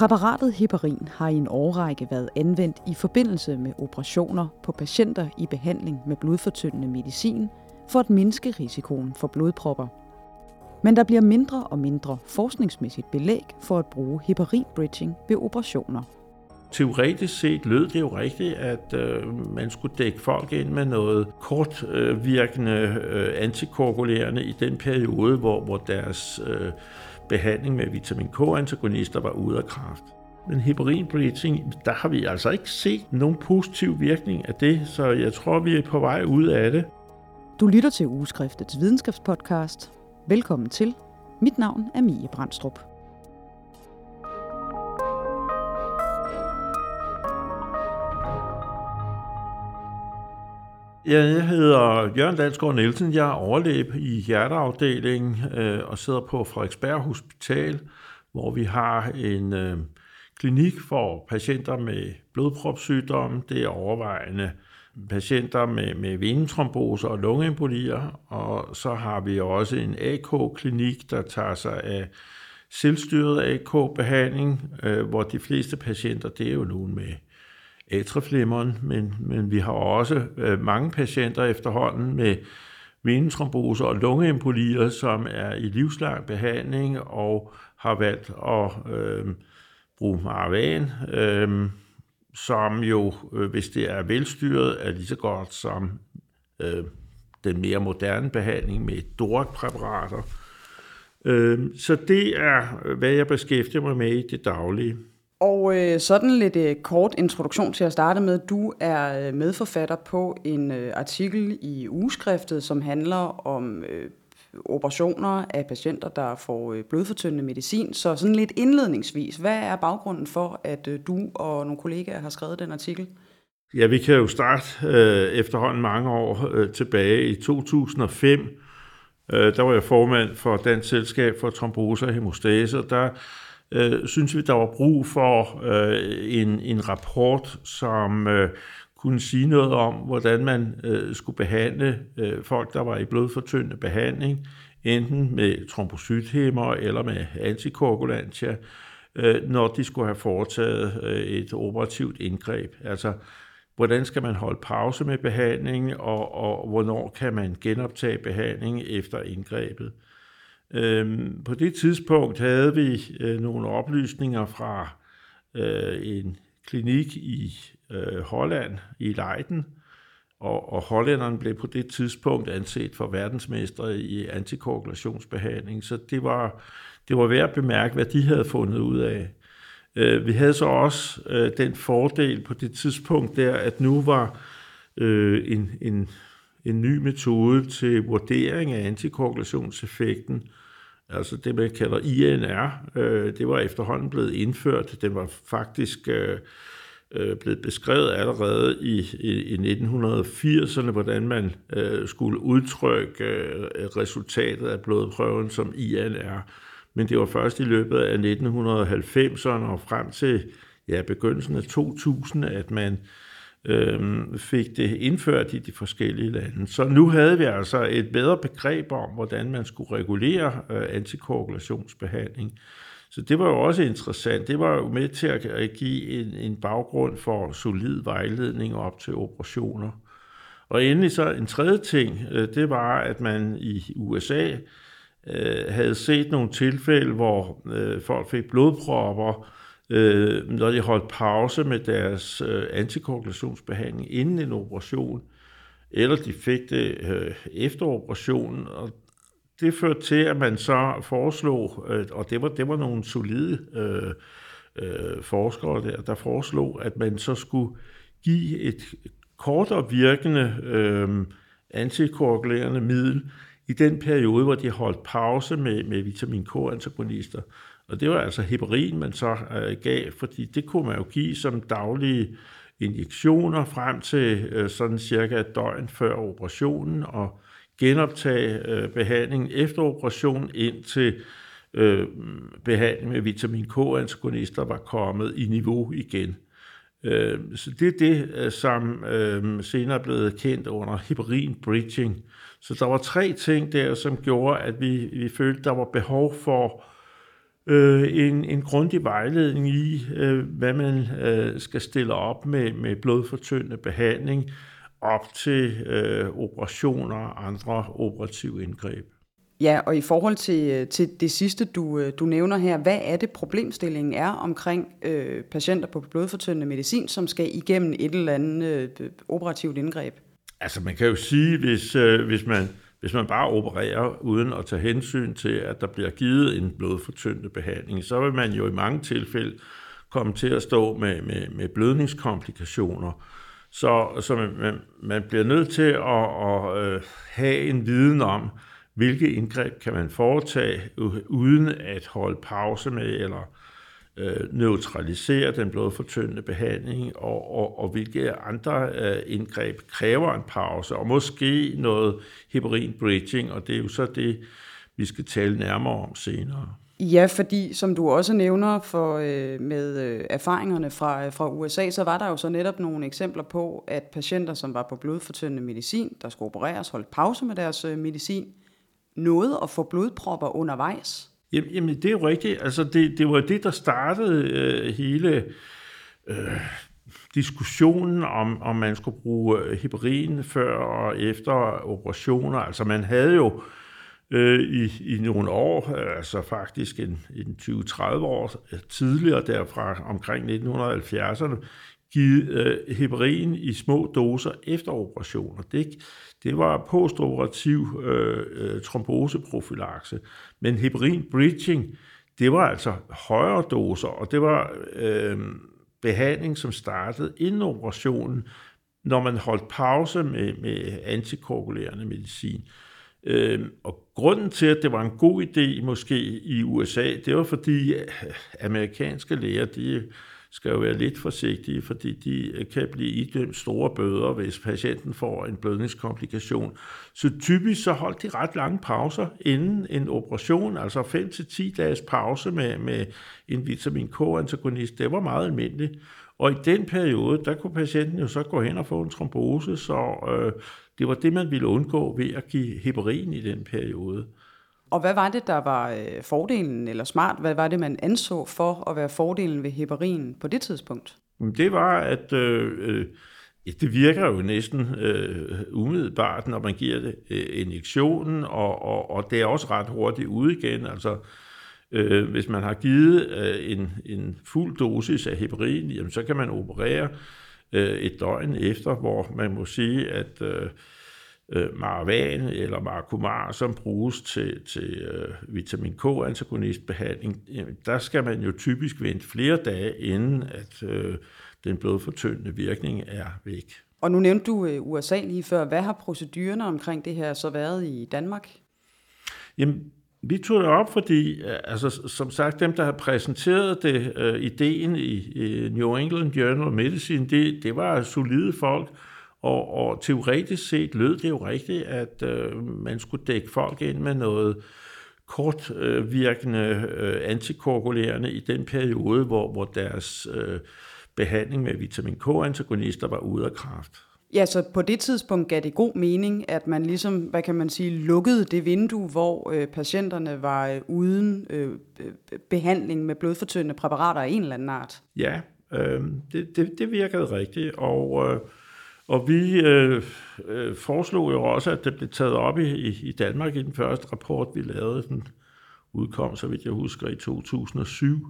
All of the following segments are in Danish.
Præparatet heparin har i en årrække været anvendt i forbindelse med operationer på patienter i behandling med blodfortyndende medicin for at mindske risikoen for blodpropper. Men der bliver mindre og mindre forskningsmæssigt belæg for at bruge heparin-bridging ved operationer. Teoretisk set lød det jo rigtigt, at øh, man skulle dække folk ind med noget kortvirkende øh, antikoagulerende i den periode, hvor, hvor deres øh, behandling med vitamin K-antagonister var ude af kraft. Men heparin bridging, der har vi altså ikke set nogen positiv virkning af det, så jeg tror, vi er på vej ud af det. Du lytter til Ugeskriftets videnskabspodcast. Velkommen til. Mit navn er Mie Brandstrup. Jeg hedder Jørgen Dansgaard Nielsen. Jeg er overlæb i hjerteafdelingen øh, og sidder på Frederiksberg Hospital, hvor vi har en øh, klinik for patienter med blodpropsygdomme. Det er overvejende patienter med, med venetromboser og lungeembolier, og så har vi også en AK-klinik, der tager sig af selvstyret AK-behandling, øh, hvor de fleste patienter, det er jo nogen med atrieflimmeren, men, men vi har også øh, mange patienter efterhånden med venetromboser og lungeembolier, som er i livslang behandling og har valgt at øh, bruge Marvan, øh, som jo, øh, hvis det er velstyret, er lige så godt som øh, den mere moderne behandling med DORC-præparater. Øh, så det er, hvad jeg beskæftiger mig med i det daglige. Og øh, sådan lidt øh, kort introduktion til at starte med. Du er øh, medforfatter på en øh, artikel i ugeskriftet, som handler om øh, operationer af patienter, der får øh, blodfortyndende medicin. Så sådan lidt indledningsvis, hvad er baggrunden for, at øh, du og nogle kollegaer har skrevet den artikel? Ja, vi kan jo starte øh, efterhånden mange år øh, tilbage. I 2005, øh, der var jeg formand for Dansk Selskab for Trombose og Hemostase, der øh, synes vi, der var brug for øh, en, en rapport, som øh, kunne sige noget om, hvordan man øh, skulle behandle øh, folk, der var i blodfortyndende behandling, enten med trombocythæmmer eller med antikoagulantia, øh, når de skulle have foretaget øh, et operativt indgreb. Altså, hvordan skal man holde pause med behandlingen, og, og hvornår kan man genoptage behandling efter indgrebet. Øhm, på det tidspunkt havde vi øh, nogle oplysninger fra øh, en klinik i øh, Holland, i Leiden, og, og hollænderne blev på det tidspunkt anset for verdensmestre i antikoagulationsbehandling, så det var, det var værd at bemærke, hvad de havde fundet ud af. Øh, vi havde så også øh, den fordel på det tidspunkt der, at nu var øh, en, en, en ny metode til vurdering af antikoagulationseffekten, altså det man kalder INR, øh, det var efterhånden blevet indført. Den var faktisk øh, øh, blevet beskrevet allerede i, i, i 1980'erne, hvordan man øh, skulle udtrykke øh, resultatet af blodprøven som INR. Men det var først i løbet af 1990'erne og frem til ja, begyndelsen af 2000, at man øh, fik det indført i de forskellige lande. Så nu havde vi altså et bedre begreb om, hvordan man skulle regulere øh, antikoagulationsbehandling. Så det var jo også interessant. Det var jo med til at give en, en baggrund for solid vejledning op til operationer. Og endelig så en tredje ting, øh, det var, at man i USA øh, havde set nogle tilfælde, hvor øh, folk fik blodpropper, øh, når de holdt pause med deres øh, antikoagulationsbehandling inden en operation, eller de fik det øh, efter operationen, og det førte til, at man så foreslog, øh, og det var, det var nogle solide øh, øh, forskere der, der foreslog, at man så skulle give et kortere virkende øh, antikoagulerende middel i den periode, hvor de holdt pause med, med vitamin K-antagonister. Og det var altså heparin, man så øh, gav, fordi det kunne man jo give som daglige injektioner frem til øh, sådan cirka et døgn før operationen, og genoptage øh, behandlingen efter operationen indtil øh, behandling med vitamin K-antagonister var kommet i niveau igen. Øh, så det er det, øh, som øh, senere er blevet kendt under heparin bridging. Så der var tre ting der, som gjorde, at vi, vi følte, der var behov for øh, en, en grundig vejledning i, øh, hvad man øh, skal stille op med, med blodfortyndende behandling op til øh, operationer og andre operative indgreb. Ja, og i forhold til, øh, til det sidste, du, øh, du nævner her, hvad er det problemstillingen er omkring øh, patienter på blodfortyndende medicin, som skal igennem et eller andet øh, operativt indgreb? Altså man kan jo sige, hvis, øh, hvis, man, hvis man bare opererer uden at tage hensyn til, at der bliver givet en blodfortyndende behandling, så vil man jo i mange tilfælde komme til at stå med, med, med blødningskomplikationer. Så, så man, man bliver nødt til at, at, øh, have en viden om, hvilke indgreb kan man foretage uden at holde pause med eller øh, neutralisere den blodfortyndende behandling, og, og, og hvilke andre øh, indgreb kræver en pause, og måske noget heparin bridging, og det er jo så det, vi skal tale nærmere om senere. Ja, fordi som du også nævner for, øh, med øh, erfaringerne fra, øh, fra USA, så var der jo så netop nogle eksempler på, at patienter, som var på blodfortyndende medicin, der skulle opereres, holdt pause med deres øh, medicin, nåede at få blodpropper undervejs? Jamen, jamen det er jo rigtigt. Altså, det, det var det, der startede øh, hele øh, diskussionen om, om man skulle bruge øh, heparin før og efter operationer. Altså, man havde jo øh, i, i nogle år, øh, altså faktisk en, en 20-30 år tidligere derfra, omkring 1970'erne, givet øh, heparin i små doser efter operationer. Det, det var postoperativ øh, øh, tromboseprofylakse. Men heparin bridging, det var altså højere doser, og det var øh, behandling, som startede inden operationen, når man holdt pause med, med antikoagulerende medicin. Øh, og grunden til, at det var en god idé måske i USA, det var fordi øh, amerikanske læger, de skal jo være lidt forsigtige, fordi de øh, kan blive idømt store bøder, hvis patienten får en blødningskomplikation. Så typisk så holdt de ret lange pauser inden en operation, altså 5-10 dages pause med, med en vitamin K-antagonist. Det var meget almindeligt. Og i den periode, der kunne patienten jo så gå hen og få en trombose, så øh, det var det, man ville undgå ved at give heparin i den periode. Og hvad var det, der var øh, fordelen, eller smart, hvad var det, man anså for at være fordelen ved heparin på det tidspunkt? Det var, at øh, øh det virker jo næsten øh, umiddelbart, når man giver det øh, injektionen, og, og, og det er også ret hurtigt ude igen. Altså, øh, hvis man har givet øh, en, en fuld dosis af heparin, jamen, så kan man operere øh, et døgn efter, hvor man må sige, at øh, øh, Maravan eller Marcumar, som bruges til, til øh, vitamin K-antagonistbehandling, der skal man jo typisk vente flere dage, inden at øh, den blodfortyndende virkning er væk. Og nu nævnte du øh, USA lige før. Hvad har procedurerne omkring det her så været i Danmark? Jamen, vi tog det op, fordi, øh, altså, som sagt, dem, der har præsenteret det, øh, ideen i, i New England Journal of Medicine, det, det var solide folk, og, og teoretisk set lød det jo rigtigt, at øh, man skulle dække folk ind med noget kortvirkende øh, antikoagulerende i den periode, hvor, hvor deres øh, behandling med vitamin K-antagonister var ude af kraft. Ja, så på det tidspunkt gav det god mening, at man ligesom, hvad kan man sige, lukkede det vindue, hvor øh, patienterne var øh, uden øh, behandling med blodfortyndende præparater af en eller anden art. Ja, øh, det, det, det virkede rigtigt, og øh, og vi øh, øh, foreslog jo også, at det blev taget op i, i Danmark i den første rapport, vi lavede. Den udkom, så vidt jeg husker, i 2007.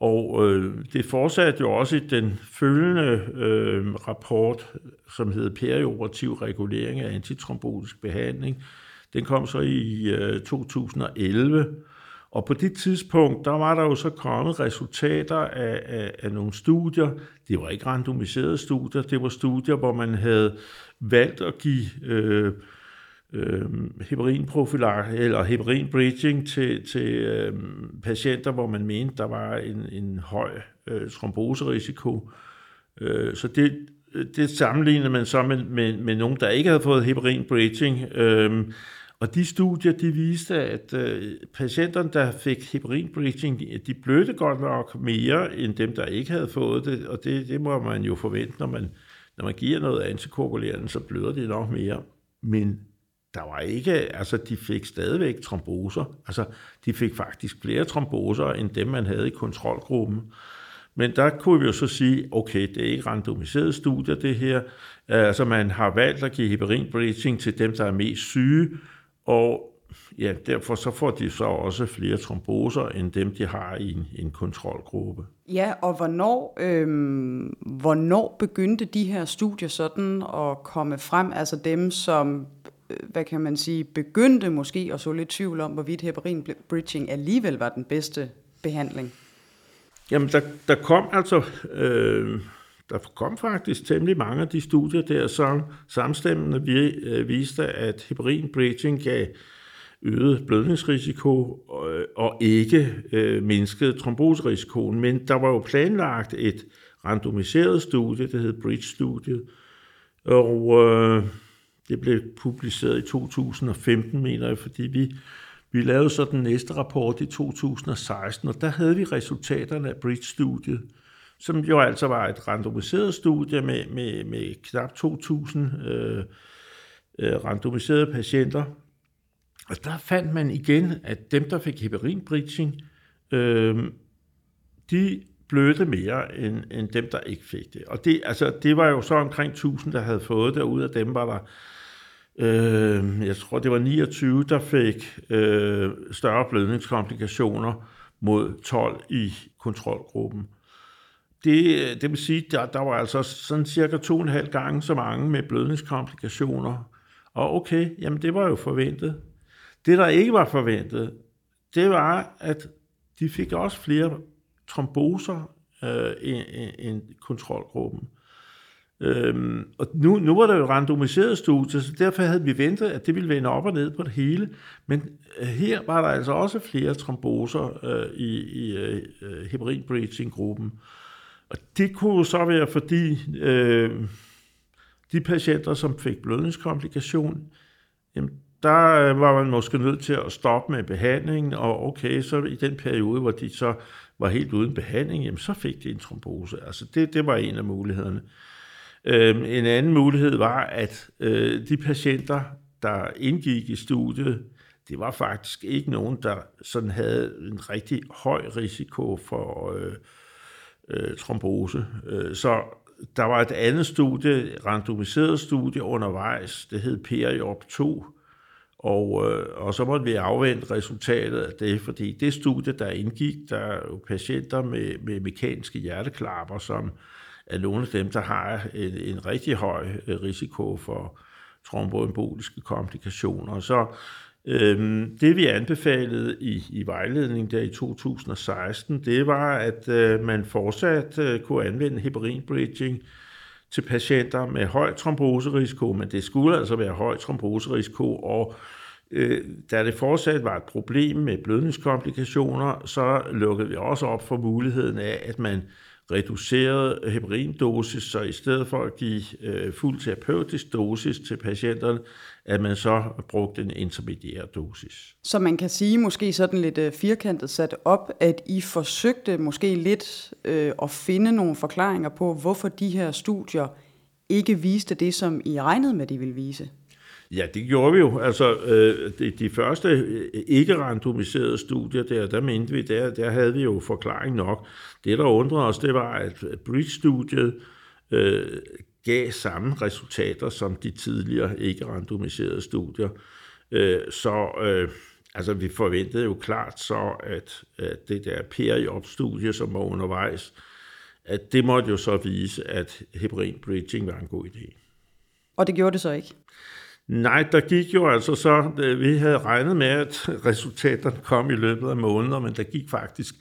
Og øh, det fortsatte jo også i den følgende øh, rapport, som hed Perioperativ regulering af antitrombotisk behandling. Den kom så i øh, 2011, og på det tidspunkt, der var der jo så kommet resultater af, af, af nogle studier. Det var ikke randomiserede studier, det var studier, hvor man havde valgt at give øh, øh, eller heparin bridging til, til øh, patienter, hvor man mente, der var en, en høj øh, tromboserisiko. Øh, så det, det sammenlignede man så med, med, med nogen, der ikke havde fået heparin bridging. Øh, og de studier, de viste, at øh, patienterne, der fik heparin breaching, de blødte godt nok mere, end dem, der ikke havde fået det, og det, det må man jo forvente, når man, når man giver noget antikoagulerende, så bløder de nok mere. Men der var ikke, altså de fik stadigvæk tromboser. Altså de fik faktisk flere tromboser, end dem man havde i kontrolgruppen. Men der kunne vi jo så sige, okay, det er ikke randomiseret studier, det her. Altså man har valgt at give heparin breaching til dem, der er mest syge, og ja, derfor så får de så også flere tromboser, end dem, de har i en, en kontrolgruppe. Ja, og hvornår, øh, hvornår begyndte de her studier sådan at komme frem? Altså dem, som øh, hvad kan man sige, begyndte måske at så lidt tvivl om, hvorvidt heparin bridging alligevel var den bedste behandling? Jamen, der, der kom altså, øh, der kom faktisk temmelig mange af de studier der, som samstemmende vi, øh, viste, at heparin bridging gav øget blødningsrisiko og, øh, og ikke øh, mindskede tromboserisikoen. Men der var jo planlagt et randomiseret studie, der hed Bridge-studiet, og øh, det blev publiceret i 2015, mener jeg, fordi vi vi lavede så den næste rapport i 2016, og der havde vi resultaterne af Bridge-studiet, som jo altså var et randomiseret studie med, med, med knap 2.000 øh, øh, randomiserede patienter. Og der fandt man igen, at dem, der fik heparin-bridging, øh, de blødte mere end, end dem, der ikke fik det. Og det, altså, det var jo så omkring 1000, der havde fået det, og ud af dem var der øh, jeg tror det var 29, der fik øh, større blødningskomplikationer mod 12 i kontrolgruppen. Det, øh, det vil sige, der, der var altså sådan cirka to og en halv gange så mange med blødningskomplikationer. Og okay, jamen det var jo forventet. Det, der ikke var forventet, det var, at de fik også flere tromboser øh, end, end kontrolgruppen. Øhm, og nu, nu var der jo randomiseret studie, så derfor havde vi ventet, at det ville vende op og ned på det hele. Men øh, her var der altså også flere tromboser øh, i, i øh, øh heparin breaching gruppen og det kunne så være, fordi øh, de patienter, som fik blødningskomplikation, jamen, der øh, var man måske nødt til at stoppe med behandlingen, og okay, så i den periode, hvor de så var helt uden behandling, jamen, så fik de en trombose. Altså det, det var en af mulighederne. Øh, en anden mulighed var, at øh, de patienter, der indgik i studiet, det var faktisk ikke nogen, der sådan havde en rigtig høj risiko for øh, øh, trombose. Øh, så der var et andet studie, randomiseret studie undervejs, det hed PERIOP 2, og, øh, og så måtte vi afvente resultatet af det, fordi det studie, der indgik, der er jo patienter med, med mekaniske hjerteklapper, som er nogle af dem, der har en, en rigtig høj øh, risiko for tromboemboliske komplikationer. Så øhm, det vi anbefalede i, i vejledningen der i 2016, det var, at øh, man fortsat øh, kunne anvende heparin bridging til patienter med høj tromboserisiko, men det skulle altså være høj tromboserisiko, og øh, da det fortsat var et problem med blødningskomplikationer, så lukkede vi også op for muligheden af, at man reduceret heparindosis, så i stedet for at give øh, fuld terapeutisk dosis til patienterne, at man så brugte en intermediær dosis. Så man kan sige, måske sådan lidt øh, firkantet sat op, at I forsøgte måske lidt øh, at finde nogle forklaringer på, hvorfor de her studier ikke viste det, som I regnede med, de ville vise. Ja, det gjorde vi jo. Altså, øh, de, de første øh, ikke-randomiserede studier der, der mente vi, der, der havde vi jo forklaring nok. Det, der undrede os, det var, at øh, Bridge-studiet øh, gav samme resultater som de tidligere ikke-randomiserede studier. Øh, så øh, altså, vi forventede jo klart så, at, at det der periop-studie, som var undervejs, at det måtte jo så vise, at heparin bridging var en god idé. Og det gjorde det så ikke? Nej, der gik jo altså så, øh, vi havde regnet med, at resultaterne kom i løbet af måneder, men der gik faktisk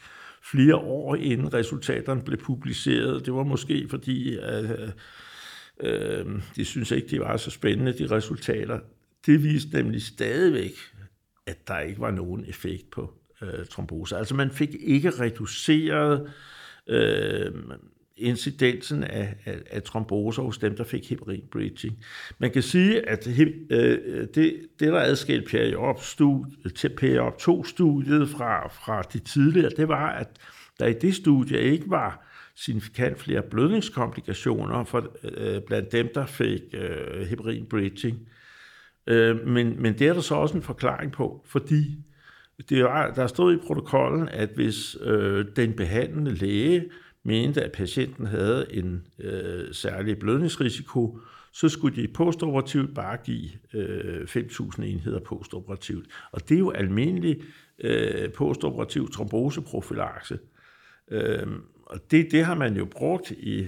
flere år, inden resultaterne blev publiceret. Det var måske fordi, at øh, øh, de synes ikke, de var så spændende, de resultater. Det viste nemlig stadigvæk, at der ikke var nogen effekt på øh, trombose. Altså man fik ikke reduceret øh, incidensen af, af, af tromboser hos dem, der fik heparin bridging. Man kan sige, at øh, det, det, der adskilte PRIOP 2-studiet fra, fra de tidligere, det var, at der i det studie ikke var signifikant flere blødningskomplikationer for, øh, blandt dem, der fik øh, heparin bridging. Øh, men, men det er der så også en forklaring på, fordi det var, der stod i protokollen, at hvis øh, den behandlende læge mente, at patienten havde en øh, særlig blødningsrisiko, så skulle de postoperativt bare give øh, 5.000 enheder postoperativt. Og det er jo almindelig øh, postoperativ tromboseprofilakse. Øh, og det, det har man jo brugt i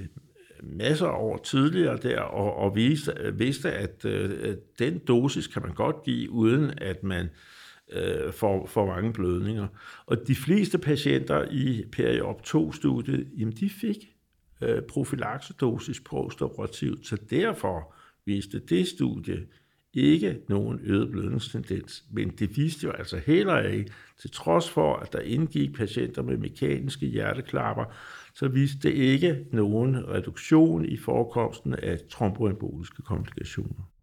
masser af år tidligere der, og, og viste, vidste, at øh, den dosis kan man godt give, uden at man øh, Øh, for for mange blødninger. Og de fleste patienter i periop 2-studiet, jamen de fik øh, profilaksedosis postoperativt, så derfor viste det studie ikke nogen øget blødningstendens. Men det viste jo altså heller ikke, til trods for, at der indgik patienter med mekaniske hjerteklapper, så viste det ikke nogen reduktion i forekomsten af tromboemboliske komplikationer.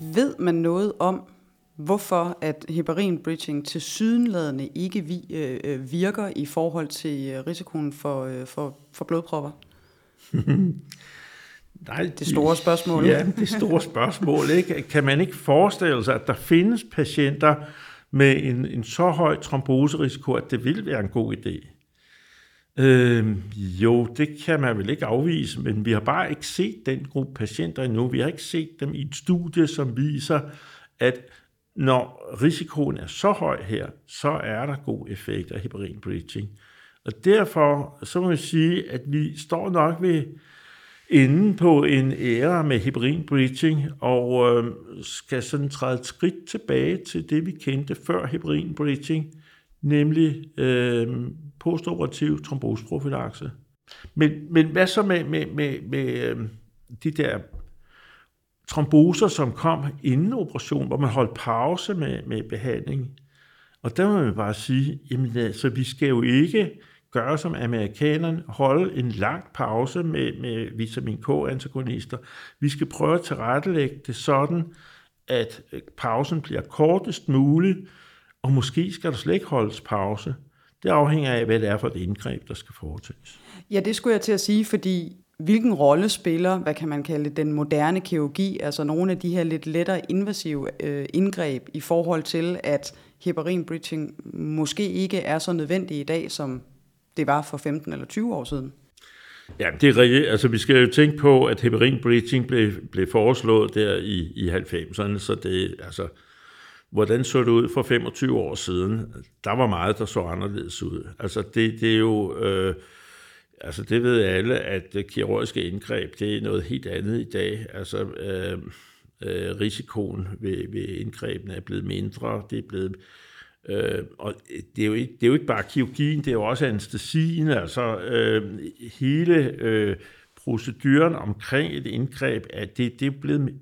Ved man noget om, hvorfor at heparin bridging til sydenladende ikke øh, øh, virker i forhold til øh, risikoen for, for, for blodpropper? Nej, det store spørgsmål. Ja, det store spørgsmål. Ikke? Kan man ikke forestille sig, at der findes patienter med en, en så høj tromboserisiko, at det vil være en god idé? Øh, jo, det kan man vel ikke afvise, men vi har bare ikke set den gruppe patienter endnu. Vi har ikke set dem i et studie, som viser, at når risikoen er så høj her, så er der god effekt af heparin bridging. Og derfor så må vi sige, at vi står nok ved inde på en æra med heparin bridging, og øh, skal sådan træde et skridt tilbage til det, vi kendte før heparin bridging, nemlig øh, postoperativ tromboseprofilakse. Men, men hvad så med, med, med, med øhm, de der tromboser, som kom inden operation, hvor man holdt pause med, med behandling? Og der må man bare sige, jamen altså, vi skal jo ikke gøre som amerikanerne, holde en lang pause med, med vitamin K-antagonister. Vi skal prøve at tilrettelægge det sådan, at øh, pausen bliver kortest muligt, og måske skal der slet ikke holdes pause. Det afhænger af, hvad det er for et indgreb, der skal foretages. Ja, det skulle jeg til at sige, fordi hvilken rolle spiller, hvad kan man kalde den moderne kirurgi, altså nogle af de her lidt lettere invasive øh, indgreb i forhold til, at heparin bridging måske ikke er så nødvendig i dag, som det var for 15 eller 20 år siden? Ja, det er rigtigt. Altså, vi skal jo tænke på, at heparin bridging blev, blev foreslået der i, i 90'erne, så det, altså, hvordan så det ud for 25 år siden? Der var meget, der så anderledes ud. Altså, det, det er jo... Øh, altså, det ved alle, at øh, kirurgiske indgreb, det er noget helt andet i dag. Altså, øh, øh, risikoen ved, ved indgrebene er blevet mindre, det er blevet Øh, og det er, jo ikke, det er jo ikke bare kirurgien, det er jo også anestesien, altså øh, hele øh, proceduren omkring et indgreb, at det, det er blevet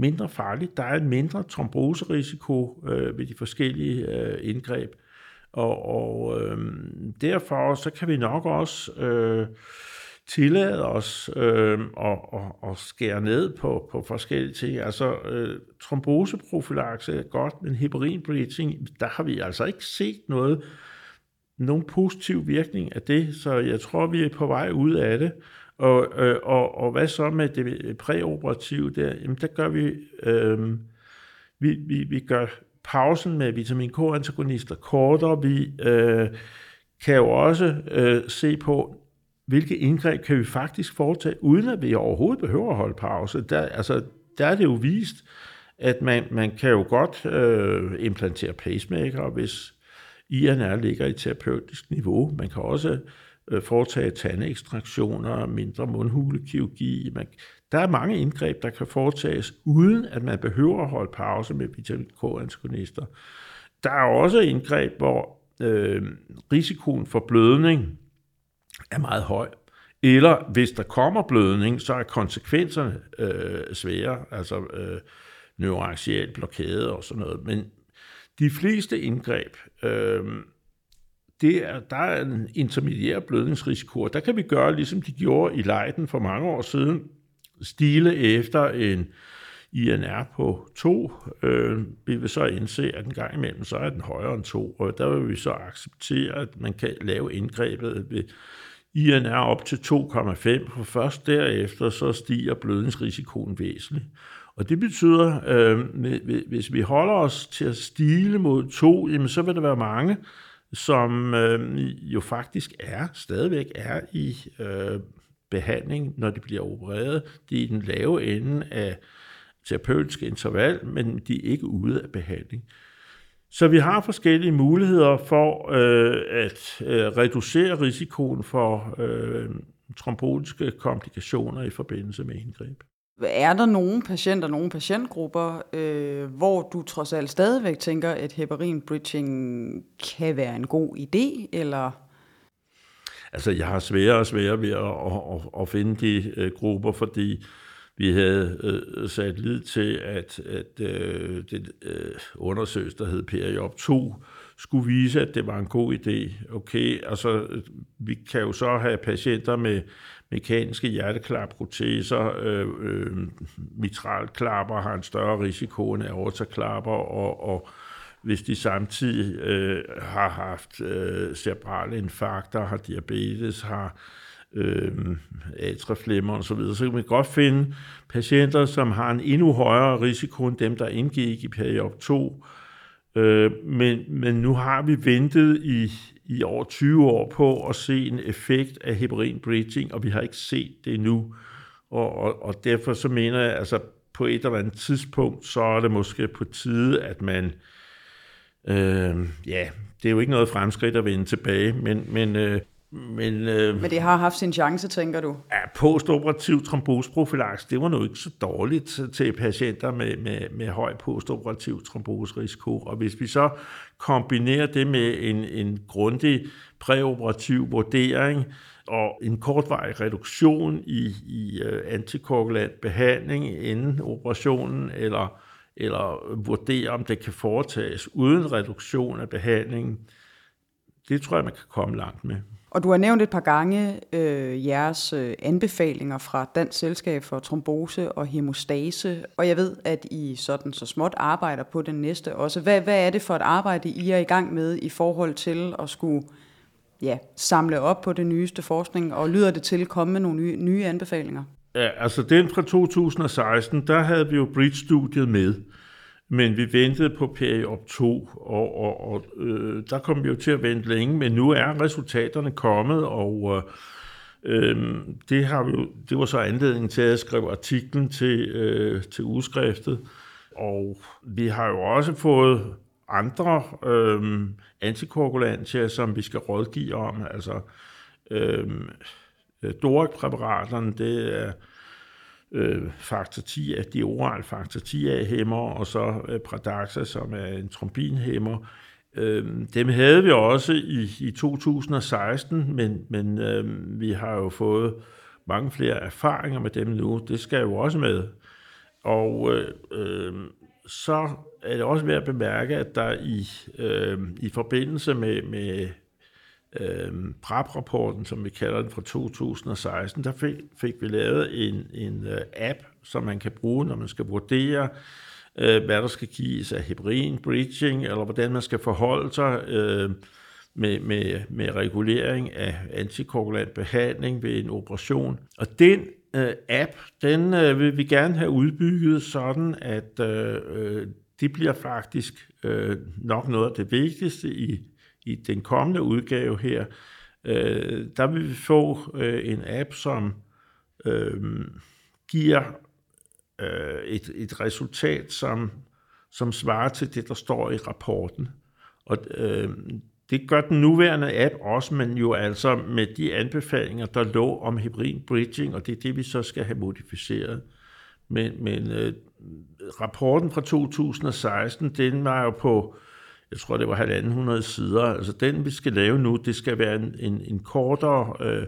mindre farligt. Der er en mindre tromboserisiko øh, ved de forskellige øh, indgreb, og, og øh, derfor så kan vi nok også øh, tillade os øh, at, at, at skære ned på, på forskellige ting. Altså, øh, tromboseprofilakse er godt, men heparinbleaching, der har vi altså ikke set noget, nogen positiv virkning af det, så jeg tror, vi er på vej ud af det. Og, øh, og, og hvad så med det præoperative der? Jamen, der gør vi, øh, vi, vi, vi gør pausen med vitamin K-antagonister kortere. Vi øh, kan jo også øh, se på, hvilke indgreb kan vi faktisk foretage, uden at vi overhovedet behøver at holde pause. Der, altså, der er det jo vist, at man, man kan jo godt øh, implantere pacemaker, hvis INR ligger i terapeutisk niveau. Man kan også øh, Øh, foretage tandekstraktioner, mindre mundhulekirurgi. Man, der er mange indgreb, der kan foretages, uden at man behøver at holde pause med vitamin K-antagonister. Der er også indgreb, hvor øh, risikoen for blødning er meget høj. Eller hvis der kommer blødning, så er konsekvenserne øh, svære, altså øh, neuroaxial blokade og sådan noget. Men de fleste indgreb, øh, det er, der er en intermediær blødningsrisiko, og der kan vi gøre, ligesom de gjorde i Leiden for mange år siden, stile efter en INR på 2. Øh, vi vil så indse, at en gang imellem, så er den højere end 2, og der vil vi så acceptere, at man kan lave indgrebet ved INR op til 2,5, for først derefter så stiger blødningsrisikoen væsentligt. Og det betyder, øh, hvis vi holder os til at stile mod 2, jamen så vil der være mange, som øh, jo faktisk er, stadigvæk er i øh, behandling, når de bliver opereret. De er i den lave ende af terapeutisk interval, men de er ikke ude af behandling. Så vi har forskellige muligheder for øh, at øh, reducere risikoen for øh, trombotiske komplikationer i forbindelse med indgreb. Er der nogle patienter, nogle patientgrupper, øh, hvor du trods alt stadigvæk tænker, at heparin bridging kan være en god idé, eller? Altså, jeg har sværere og sværere ved at, at, at, at finde de øh, grupper, fordi vi havde øh, sat lid til, at, at øh, det øh, undersøgelse, der hed PRIOP 2, skulle vise, at det var en god idé. Okay, altså, vi kan jo så have patienter med mekaniske hjerteklapproteser, øh, øh, mitralklapper har en større risiko end aortaklapper, og, og hvis de samtidig øh, har haft øh, cerebrale infarkter, har diabetes, har øh, atrieflimmer og så videre, så kan man godt finde patienter, som har en endnu højere risiko end dem, der indgik i periode 2. Øh, men, men nu har vi ventet i, i over 20 år på at se en effekt af heparin bridging, og vi har ikke set det endnu. Og, og, og derfor så mener jeg, altså på et eller andet tidspunkt, så er det måske på tide, at man, øh, ja, det er jo ikke noget fremskridt at vende tilbage, men, men øh, men, øh, Men det har haft sin chance, tænker du? Ja, postoperativ trombosprofilaks, det var nu ikke så dårligt til patienter med, med, med høj postoperativ trombosrisiko. Og hvis vi så kombinerer det med en, en grundig præoperativ vurdering og en kortvarig reduktion i, i uh, antikoagulant behandling inden operationen, eller, eller vurdere, om det kan foretages uden reduktion af behandlingen, det tror jeg, man kan komme langt med. Og du har nævnt et par gange øh, jeres øh, anbefalinger fra Dansk Selskab for Trombose og Hemostase, og jeg ved, at I sådan så småt arbejder på den næste også. Hvad, hvad er det for et arbejde, I er i gang med i forhold til at skulle ja, samle op på det nyeste forskning, og lyder det til at komme med nogle nye, nye anbefalinger? Ja, altså den fra 2016, der havde vi jo Bridge-studiet med. Men vi ventede på periop 2, og, og, og øh, der kom vi jo til at vente længe, men nu er resultaterne kommet, og øh, øhm, det, har vi jo, det var så anledningen til at jeg skrev artiklen til, øh, til udskriftet. Og vi har jo også fået andre øh, antikoagulantier, som vi skal rådgive om. Altså, øhm, øh, DORAC-præparaterne, det er øh, Øh, faktor 10 at de oral faktor 10 af hæmmer, og så øh, Pradaxa, som er en trombinhæmmer. Øh, dem havde vi også i, i 2016, men, men øh, vi har jo fået mange flere erfaringer med dem nu. Det skal jo også med. Og øh, øh, så er det også værd at bemærke, at der i, øh, i forbindelse med, med øh, PRAP-rapporten, som vi kalder den fra 2016, der fik, fik vi lavet en, en uh, app, som man kan bruge, når man skal vurdere, øh, hvad der skal gives af heparin, bridging, eller hvordan man skal forholde sig øh, med, med, med regulering af antikoagulant behandling ved en operation. Og den øh, app, den øh, vil vi gerne have udbygget sådan, at øh, øh det bliver faktisk øh, nok noget af det vigtigste i i den kommende udgave her, øh, der vil vi få øh, en app, som øh, giver øh, et, et resultat, som, som svarer til det, der står i rapporten. Og øh, det gør den nuværende app også, men jo altså med de anbefalinger, der lå om hybrid bridging, og det er det, vi så skal have modificeret. Men, men øh, rapporten fra 2016, den var jo på jeg tror det var halvanden hundrede sider. Altså den, vi skal lave nu, det skal være en, en, en kortere øh,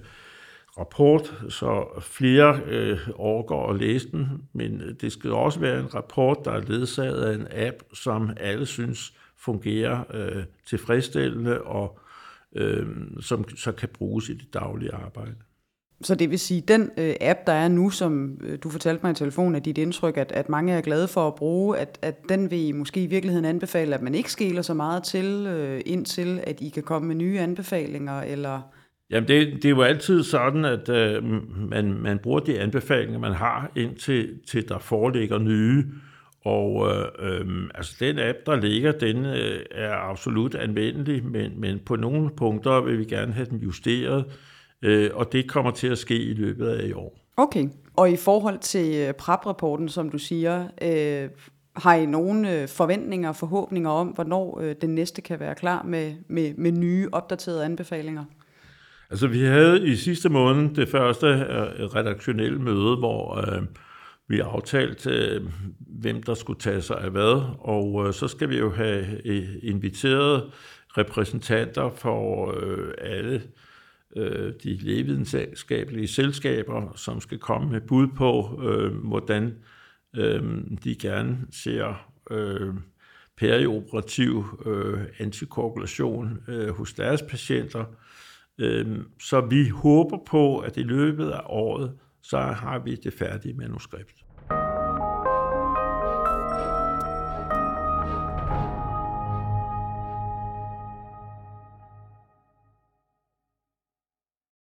rapport, så flere øh, overgår at læse den, men øh, det skal også være en rapport, der er ledsaget af en app, som alle synes fungerer øh, tilfredsstillende og øh, som så kan bruges i det daglige arbejde. Så det vil sige, den øh, app, der er nu, som øh, du fortalte mig i telefonen, at dit indtryk, at, at mange er glade for at bruge, at, at den vil I måske i virkeligheden anbefale, at man ikke skiller så meget til, øh, indtil at I kan komme med nye anbefalinger, eller... Jamen, det, det er jo altid sådan, at øh, man, man bruger de anbefalinger, man har, indtil til der foreligger nye. Og øh, øh, altså den app, der ligger, den øh, er absolut anvendelig, men, men på nogle punkter vil vi gerne have den justeret, øh, og det kommer til at ske i løbet af i år. Okay, og i forhold til øh, PREP-rapporten, som du siger, øh, har I nogle øh, forventninger og forhåbninger om, hvornår øh, den næste kan være klar med, med, med nye opdaterede anbefalinger? Altså vi havde i sidste måned det første øh, redaktionelle møde, hvor øh, vi aftalte, øh, hvem der skulle tage sig af hvad, og øh, så skal vi jo have øh, inviteret repræsentanter for øh, alle øh, Øh, de lægevidenskabelige selskaber, som skal komme med bud på, øh, hvordan øh, de gerne ser øh, perioperativ øh, antikoagulation øh, hos deres patienter. Øh, så vi håber på, at i løbet af året, så har vi det færdige manuskript.